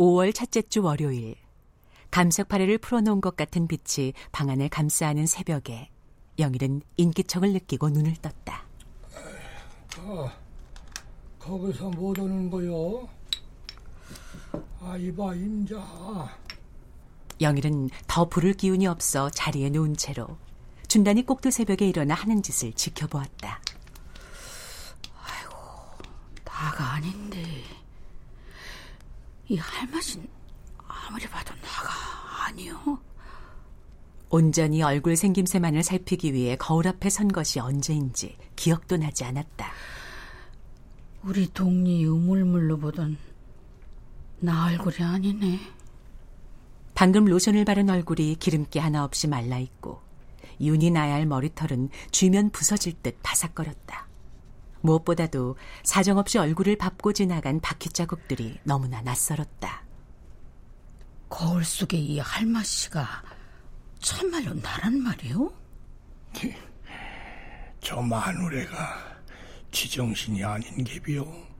5월 첫째 주 월요일 감석 파래를 풀어놓은 것 같은 빛이 방 안을 감싸는 새벽에 영일은 인기척을 느끼고 눈을 떴다. 아, 거기서 못 오는 거요? 아, 이봐, 임자. 영일은 더 부를 기운이 없어 자리에 누운 채로 준단이 꼭두 새벽에 일어나 하는 짓을 지켜보았다. 아이고, 나가 아닌데. 이 할맛은 아무리 봐도 나가 아니요. 온전히 얼굴 생김새만을 살피기 위해 거울 앞에 선 것이 언제인지 기억도 나지 않았다. 우리 동리 우물물로 보던 나 얼굴이 아니네. 방금 로션을 바른 얼굴이 기름기 하나 없이 말라 있고 윤이 나야 할 머리털은 쥐면 부서질 듯 바삭거렸다. 무엇보다도 사정없이 얼굴을 밟고 지나간 바퀴 자국들이 너무나 낯설었다. 거울 속에 이 할마씨가 참말로 나란 말이오? 저 마누래가 지정신이 아닌 게비요.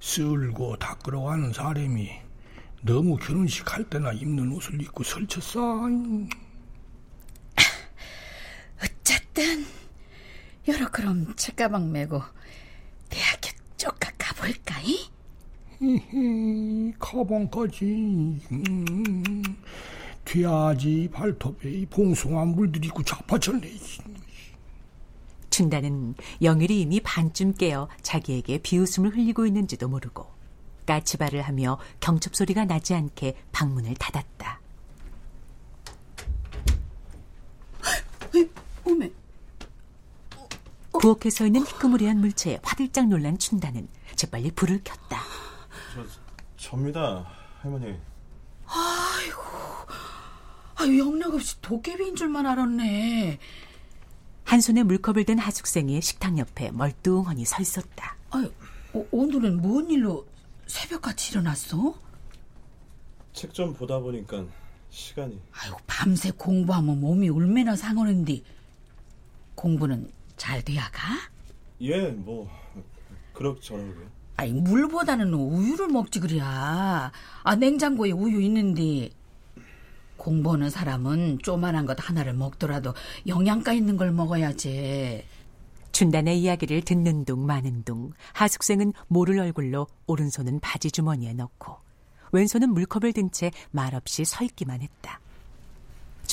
쓸고 닦으러 가는 사람이 너무 결혼식 할 때나 입는 옷을 입고 설쳤어. 어쨌든 여러 그럼 책가방 메고 대학교 쪽가 가볼까이? 가방까지 음, 뒤아지 발톱에 봉숭아 물들이고 자파쳤네 춘다는 영일이 이미 반쯤 깨어 자기에게 비웃음을 흘리고 있는지도 모르고 까치발을 하며 경첩 소리가 나지 않게 방문을 닫았다. 오메. 부엌에 서 있는 희끄무리한 물체에 화들짝 놀란 춘다는 재빨리 불을 켰다. 저, 접니다, 할머니. 아이고, 아유, 영락 없이 도깨비인 줄만 알았네. 한 손에 물컵을 든 하숙생이 식탁 옆에 멀뚱하니 서 있었다. 아유, 오, 오늘은 뭔 일로 새벽같이 일어났어? 책 좀 보다 보니까 시간이. 아유, 밤새 공부하면 몸이 얼마나 상하는데 공부는 잘 돼야가? 예, 뭐 그럭저럭요. 아니 물보다는 우유를 먹지 그래야. 아 냉장고에 우유 있는데 공부하는 사람은 쪼만한 것 하나를 먹더라도 영양가 있는 걸 먹어야지. 준단의 이야기를 듣는 둥 마는 둥 하숙생은 모를 얼굴로 오른손은 바지 주머니에 넣고 왼손은 물컵을 든 채 말없이 서 있기만 했다.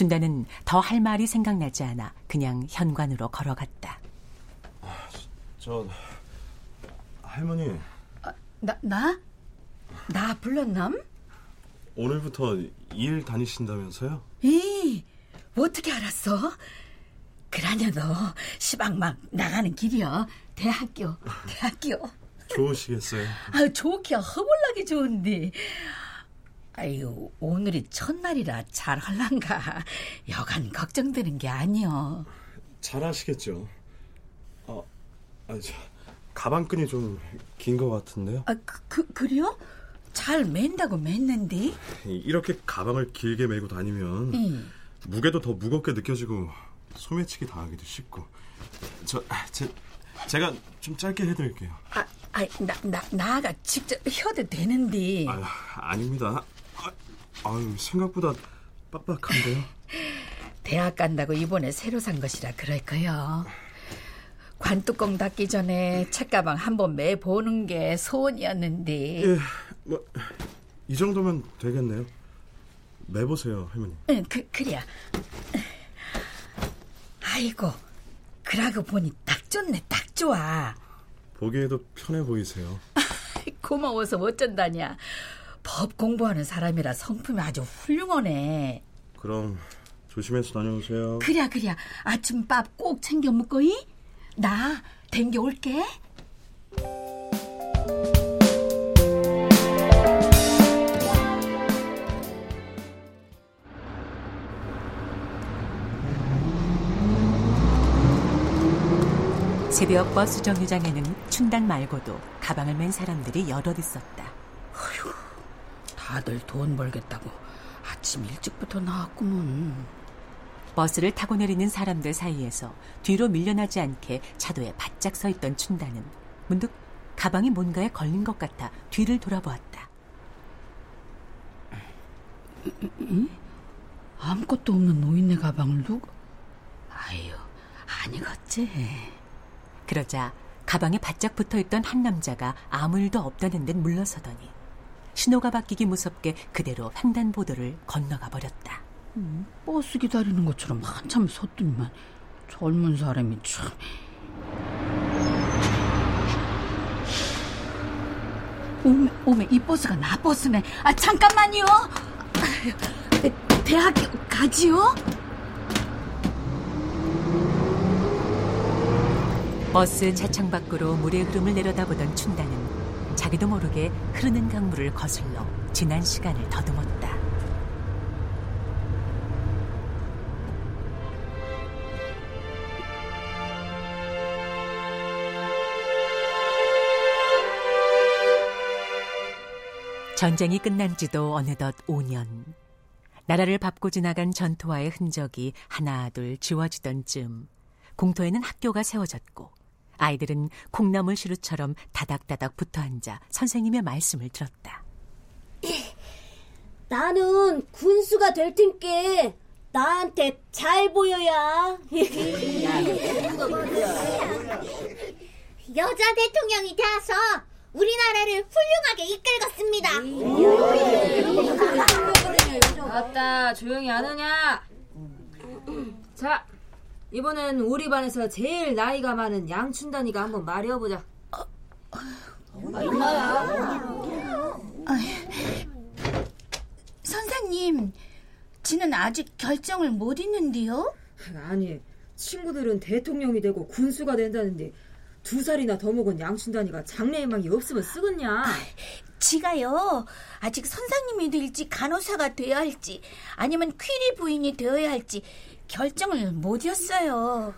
준다는 더 할 말이 생각나지 않아 그냥 현관으로 걸어갔다. 아, 저 할머니. 아, 나 나? 나 불렀남? 오늘부터 일 다니신다면서요? 이 어떻게 알았어? 그러냐 너 시방막 나가는 길이여 대학교 대학교 좋으시겠어요? 아유 좋기야 허벌나게 좋은데 아유 오늘이 첫날이라 잘 할란가. 여간 걱정되는 게 아니여. 잘하시겠죠? 아, 아니 저 가방끈이 좀 긴 것 같은데요? 아 그, 그, 그래요? 잘 맨다고 맸는데 이렇게 가방을 길게 메고 다니면 응. 무게도 더 무겁게 느껴지고 소매치기 당하기도 쉽고. 저 제, 제가 좀 짧게 해드릴게요. 아, 아, 나, 나, 나가 직접 혀도 되는데 아, 아닙니다 아, 아유 생각보다 빡빡한데요 대학 간다고 이번에 새로 산 것이라 그럴 거요. 관뚜껑 닫기 전에 책가방 한번 매 보는 게 소원이었는데. 예, 뭐 이 정도면 되겠네요. 매 보세요, 할머니. 응, 그 그래야. 아이고, 그러고 보니 딱 좋네, 딱 좋아. 보기에도 편해 보이세요. 고마워서 어쩐다냐. 법 공부하는 사람이라 성품이 아주 훌륭하네. 그럼 조심해서 다녀오세요. 그래 그래 아침밥 꼭 챙겨 먹고이. 나 댕겨 올게. 새벽 버스 정류장에는 춘단 말고도 가방을 맨 사람들이 여럿 있었다. 다들 돈 벌겠다고 아침 일찍부터 나왔구먼. 버스를 타고 내리는 사람들 사이에서 뒤로 밀려나지 않게 차도에 바짝 서 있던 춘단은 문득 가방이 뭔가에 걸린 것 같아 뒤를 돌아보았다. 아무것도 없는 노인네 가방을 두고? 아유, 아니겠지. 그러자 가방에 바짝 붙어 있던 한 남자가 아무 일도 없다는 듯 물러서더니 신호가 바뀌기 무섭게 그대로 횡단보도를 건너가 버렸다. 음, 버스 기다리는 것처럼 한참 섰더니만 젊은 사람이 참. 오메, 오메, 이 버스가 나 버스네. 아, 잠깐만요. 대학교 가지요? 버스 차창 밖으로 물의 흐름을 내려다보던 춘다는 자기도 모르게 흐르는 강물을 거슬러 지난 시간을 더듬었다. 전쟁이 끝난 지도 어느덧 5년. 나라를 밟고 지나간 전투와의 흔적이 하나 둘 지워지던 즈음 공터에는 학교가 세워졌고 아이들은 콩나물 시루처럼 다닥다닥 붙어 앉아 선생님의 말씀을 들었다. 나는 군수가 될 텐께 나한테 잘 보여야. 여자 대통령이 되어서 우리나라를 훌륭하게 이끌겠습니다. 아따 조용히 안 하냐? 자 이번엔 우리 반에서 제일 나이가 많은 양춘단이가 한번 말해보자. 선생님, 지는 아직 결정을 못 했는데요? 아니, 친구들은 대통령이 되고 군수가 된다는데 두 살이나 더 먹은 양춘단이가 장래희망이 없으면 쓰겠냐? 지가요, 아직 선생님이 될지 간호사가 되어야 할지 아니면 퀴리 부인이 되어야 할지 결정을 못했어요.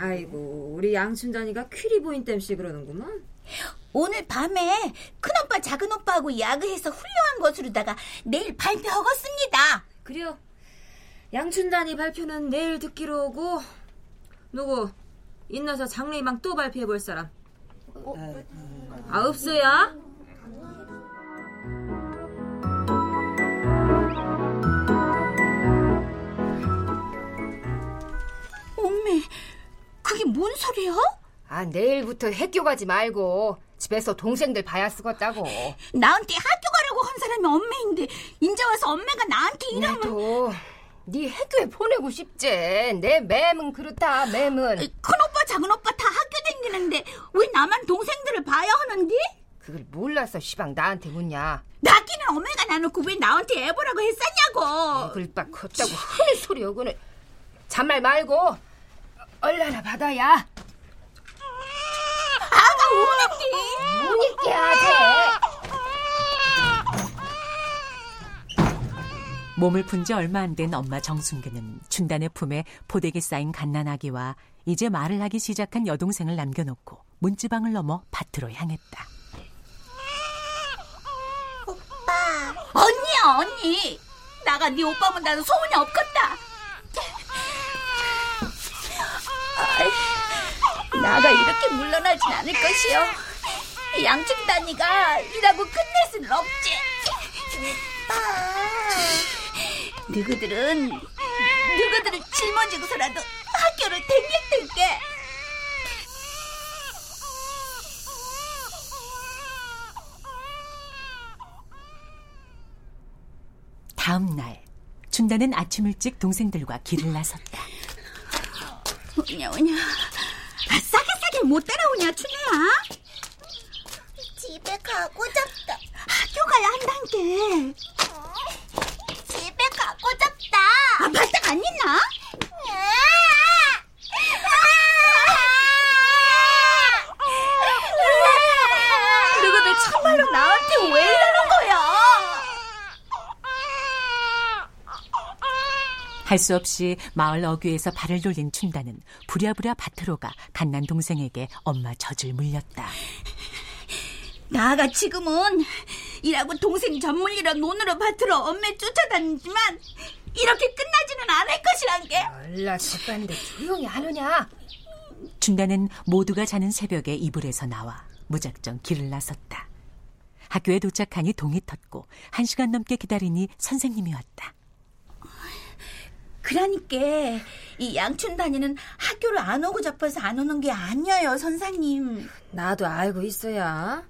아이고, 우리 양춘단이가 퀴리 부인 땜시 그러는구만. 오늘 밤에 큰오빠 작은오빠하고 야구해서 훌륭한 것으로다가 내일 발표하겠습니다. 그래요. 양춘단이 발표는 내일 듣기로 오고 누구 인나서 장래희망 또 발표해 볼 사람? 어? 아 없어야? 그게 뭔 소리야? 아, 내일부터 학교 가지 말고 집에서 동생들 봐야 쓰겄다고. 나한테 학교 가라고 한 사람이 엄매인데 인제 와서 엄매가 나한테 이러면... 나도 네 학교에 보내고 싶지. 내 맴은 그렇다, 맴은. 큰 오빠, 작은 오빠 다 학교 다니는데 왜 나만 동생들을 봐야 하는데? 그걸 몰라서 시방 나한테 묻냐. 낳기는 엄매가 나놓고 왜 나한테 애보라고 했었냐고. 글박 컸다고 큰 소리 여고는. 잔말 말고 얼라나 받아야. 아가 우는데. 우니께 하지. 몸을 푼 지 얼마 안 된 엄마 정순규는 춘단의 품에 포대기 쌓인 갓난아기와 이제 말을 하기 시작한 여동생을 남겨놓고 문지방을 넘어 밭으로 향했다. 오빠. 언니야 언니. 나가 네 오빠면 나는 소문이 없겠다. 나가 이렇게 물러나진 않을 것이요. 양춘단이가 일하고 끝낼 수는 없지. 누구들은 누구들은 짊어지고서라도 학교를 댕길 텐게 다음 날 춘다는 아침 일찍 동생들과 길을 나섰다. 오냐 오냐 아, 학생 못 따라오냐, 춘우야? 집에 가고 잡다. 학교 가야 한단께. 어, 집에 가고 잡다. 아, 발딱 안 있나? 할 수 없이 마을 어귀에서 발을 돌린 춘다는 부랴부랴 밭으로 가 갓난 동생에게 엄마 젖을 물렸다. 나가 지금은 일하고 동생 전물이라 논으로 밭으로 엄매 쫓아다니지만 이렇게 끝나지는 않을 것이란 게. 얼라 젖봤는데 조용히 하느냐? 춘다는 모두가 자는 새벽에 이불에서 나와 무작정 길을 나섰다. 학교에 도착하니 동이 텄고 한 시간 넘게 기다리니 선생님이 왔다. 그러니까 이 양춘단이는 학교를 안 오고 잡아서 안 오는 게 아니에요, 선생님. 나도 알고 있어야.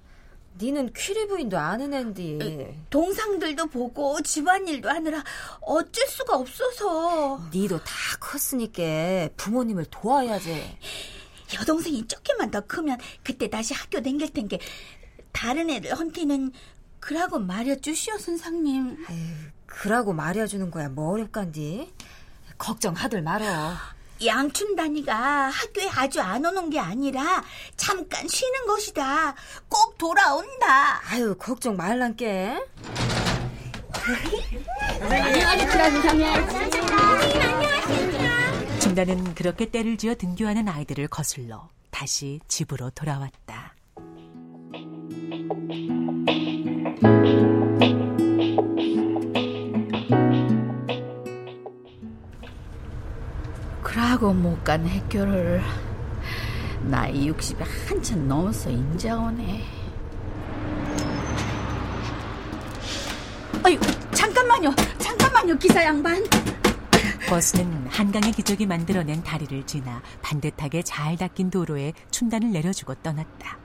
니는 퀴리 부인도 아는 앤디. 동상들도 보고 집안일도 하느라 어쩔 수가 없어서. 니도 다 컸으니까 부모님을 도와야지. 여동생이 조금만 더 크면 그때 다시 학교 댕길 텐게 다른 애들 헌티는 그라고 말해주시오, 선생님. 그라고 말해주는 거야 뭐 어렵간디. 걱정하들 말어. 양춘단이가 학교에 아주 안 오는 게 아니라 잠깐 쉬는 것이다. 꼭 돌아온다. 아유 걱정 말란께. 춘다는 그렇게 때를 지어 등교하는 아이들을 거슬러 다시 집으로 돌아왔다. 간 학교를 나이 60이 한참 넘어서 인자 오네. 아유, 잠깐만요. 잠깐만요, 기사 양반. 버스는 한강의 기적이 만들어낸 다리를 지나 반듯하게 잘 닦인 도로에 춘단을 내려주고 떠났다.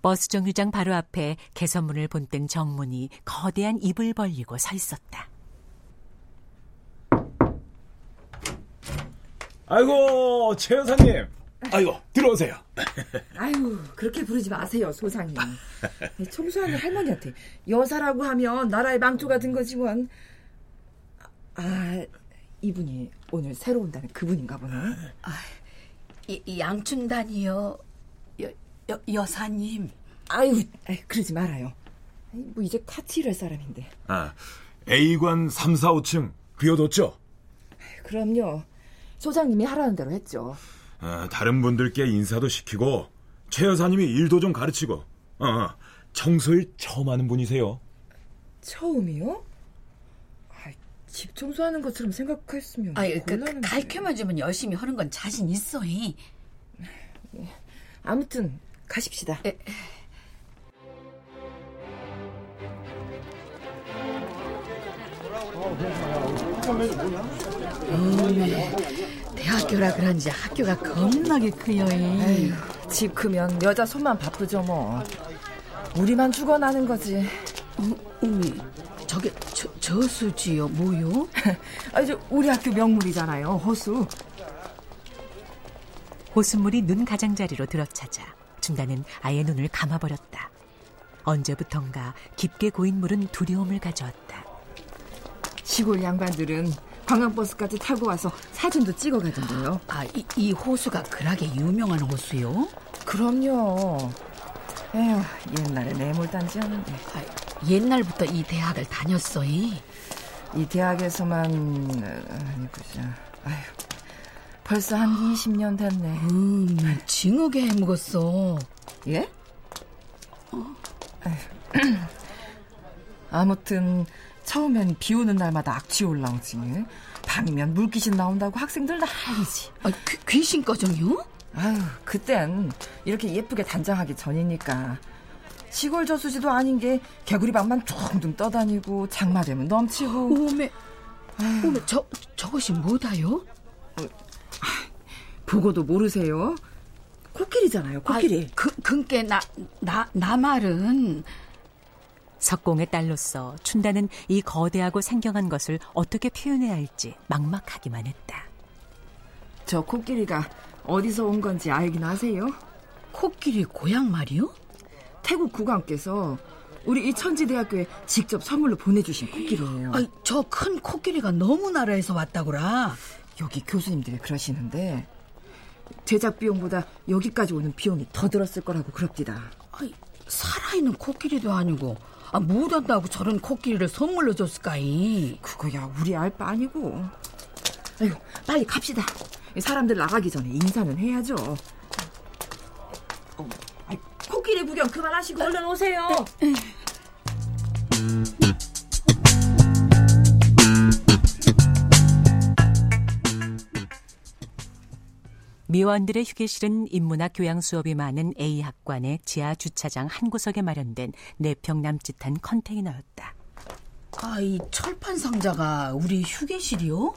버스 정류장 바로 앞에 개선문을 본뜬 정문이 거대한 입을 벌리고 서 있었다. 아이고 최 여사님. 아이고 들어오세요. 아유 그렇게 부르지 마세요 소장님. 청소하는 할머니한테 여사라고 하면 나라의 망토가 든 거지 뭔. 아 이분이 오늘 새로 온다는 그분인가 보네. 아, 이, 이 양춘단이요 여, 여, 여사님. 아유 아유, 그러지 말아요. 뭐 이제 카티를 사람인데. 아 A관 3, 4, 5층 비워뒀죠? 그럼요 소장님이 하라는 대로 했죠. 아, 다른 분들께 인사도 시키고 최 여사님이 일도 좀 가르치고 어, 청소일 처음 하는 분이세요. 처음이요? 아, 집 청소하는 것처럼 생각했으면 아, 그, 가르쳐만 주면 열심히 하는 건 자신 있어. 이. 아무튼 가십시다. 에. 어 메, 대학교라 그런지 학교가 겁나게 크요. 에휴, 집 크면 여자 손만 바쁘죠 뭐. 우리만 죽어나는 거지. 어, 어미, 저게 저, 저수지요 뭐요? 아, 이제 우리 학교 명물이잖아요 호수. 호수물이 눈 가장자리로 들어차자 중단은 아예 눈을 감아버렸다. 언제부턴가 깊게 고인 물은 두려움을 가져왔다. 시골 양반들은 관광버스까지 타고 와서 사진도 찍어가던데요. 아, 이, 이 호수가 그렇게 유명한 호수요? 그럼요. 에휴, 옛날에 매몰단지였는데. 아, 옛날부터 이 대학을 다녔어, 이. 이 대학에서만, 아니, 보자. 아휴, 벌써 한 20년 됐네. 음, 징하게 해먹었어. 예? 어? 아무튼, 처음엔 비 오는 날마다 악취 올라오지. 밤이면 물귀신 나온다고 학생들 난리지. 아, 귀, 귀신 꺼정요? 아유, 그땐 이렇게 예쁘게 단장하기 전이니까. 시골 저수지도 아닌 게 개구리 방만 둥둥 떠다니고 장마 되면 넘치고. 오메, 아유. 오메, 저, 저것이 뭐다요? 어, 보고도 모르세요? 코끼리잖아요, 코끼리. 아, 그, 그니까 나, 나, 나 말은. 석공의 딸로서 춘다는 이 거대하고 생경한 것을 어떻게 표현해야 할지 막막하기만 했다. 저 코끼리가 어디서 온 건지 알긴 아세요? 코끼리 고향 말이요? 태국 국왕께서 우리 이 천지대학교에 직접 선물로 보내주신 코끼리예요. 저 큰 코끼리가 너무 나라에서 왔다고라. 여기 교수님들이 그러시는데 제작 비용보다 여기까지 오는 비용이 더 들었을 거라고 그럽디다. 아이, 살아있는 코끼리도 아니고 아, 못한다고 저런 코끼리를 선물로 줬을까이? 그거야 우리 알바 아니고. 아유, 빨리 갑시다. 사람들 나가기 전에 인사는 해야죠. 어, 아이, 코끼리 구경 그만하시고 얼른 오세요. 미원들의 휴게실은 인문학 교양 수업이 많은 A학관의 지하 주차장 한 구석에 마련된 네평 남짓한 컨테이너였다. 아, 이 철판 상자가 우리 휴게실이요?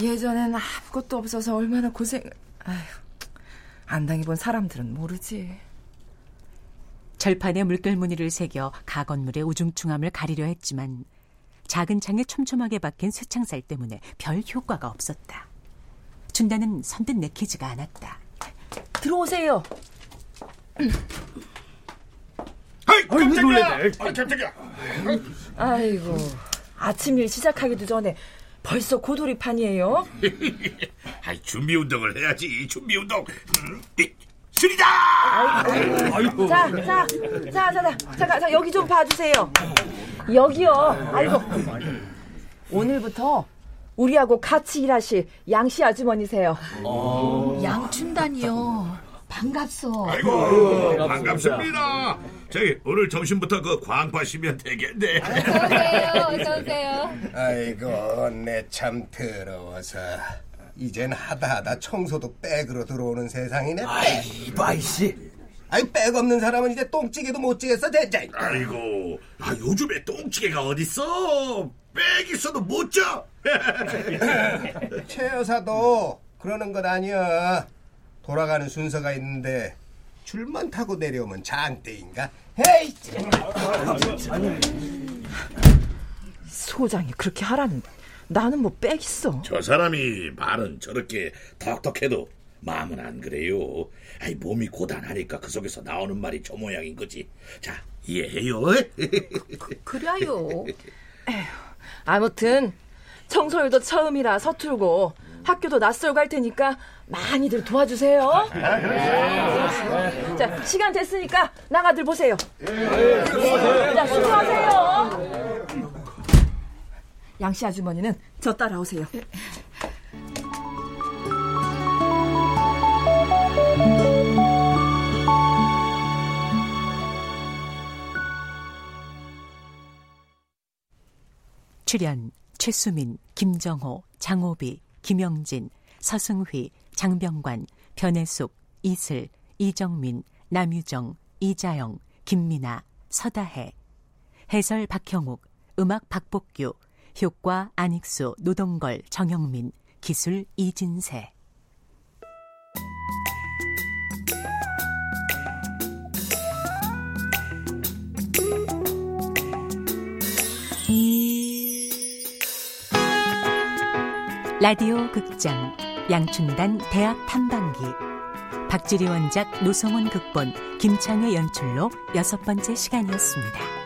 예전엔 아무것도 없어서 얼마나 고생. 아휴, 안 당해본 사람들은 모르지. 절판에 물결 무늬를 새겨 가건물의 우중충함을 가리려 했지만 작은 창에 촘촘하게 박힌 쇠창살 때문에 별 효과가 없었다. 춘다는 선뜻 내키지가 않았다. 들어오세요. 아이, 깜짝이야! 아이, 깜짝이야! 아이고, 아침 일 시작하기도 전에 벌써 고돌이판이에요? 아이, 준비 운동을 해야지, 준비 운동. 음, 술이다! 아이고. 자, 자, 자, 자, 자, 잠깐, 자, 여기 좀 봐주세요. 여기요. 아이고. 오늘부터 우리하고 같이 일하실 양씨 아주머니세요. 어... 양춘단이요. 반갑소. 아이고, 반갑습니다. 저기 오늘 점심부터 그 광파시면 되겠네. 어서오세요, 어서오세요. 아이고, 내 참 더러워서. 이젠 하다 하다 청소도 백으로 들어오는 세상이네. 아이, 바이씨. 아이, 백 없는 사람은 이제 똥찌개도 못 찌겠어, 진짜. 아이고, 아, 요즘에 똥찌개가 어딨어? 백 있어도 못 쪄. 최 여사도 그러는 것 아니야. 돌아가는 순서가 있는데 줄만 타고 내려오면 장대인가? 헤이! 소장이 그렇게 하라는데 나는 뭐 빽 있어. 저 사람이 말은 저렇게 턱턱해도 마음은 안 그래요. 아이 몸이 고단하니까 그 속에서 나오는 말이 저 모양인 거지. 자 이해해요. 그, 그래요. 에휴, 아무튼 청소일도 처음이라 서툴고 학교도 낯설고 할 테니까 많이들 도와주세요. 자 시간 됐으니까 나가들 보세요. 자 수고하세요. 양씨 아주머니는 저 따라오세요. 출연 최수민, 김정호, 장호비, 김영진, 서승휘, 장병관, 변혜숙, 이슬, 이정민, 남유정, 이자영, 김민아, 서다혜 해설 박형욱, 음악 박복규, 효과 안익수, 노동걸, 정영민, 기술 이진세 라디오 극장 양춘단 대학 탐방기 박지리 원작 노성원 극본 김창의 연출로 여섯 번째 시간이었습니다.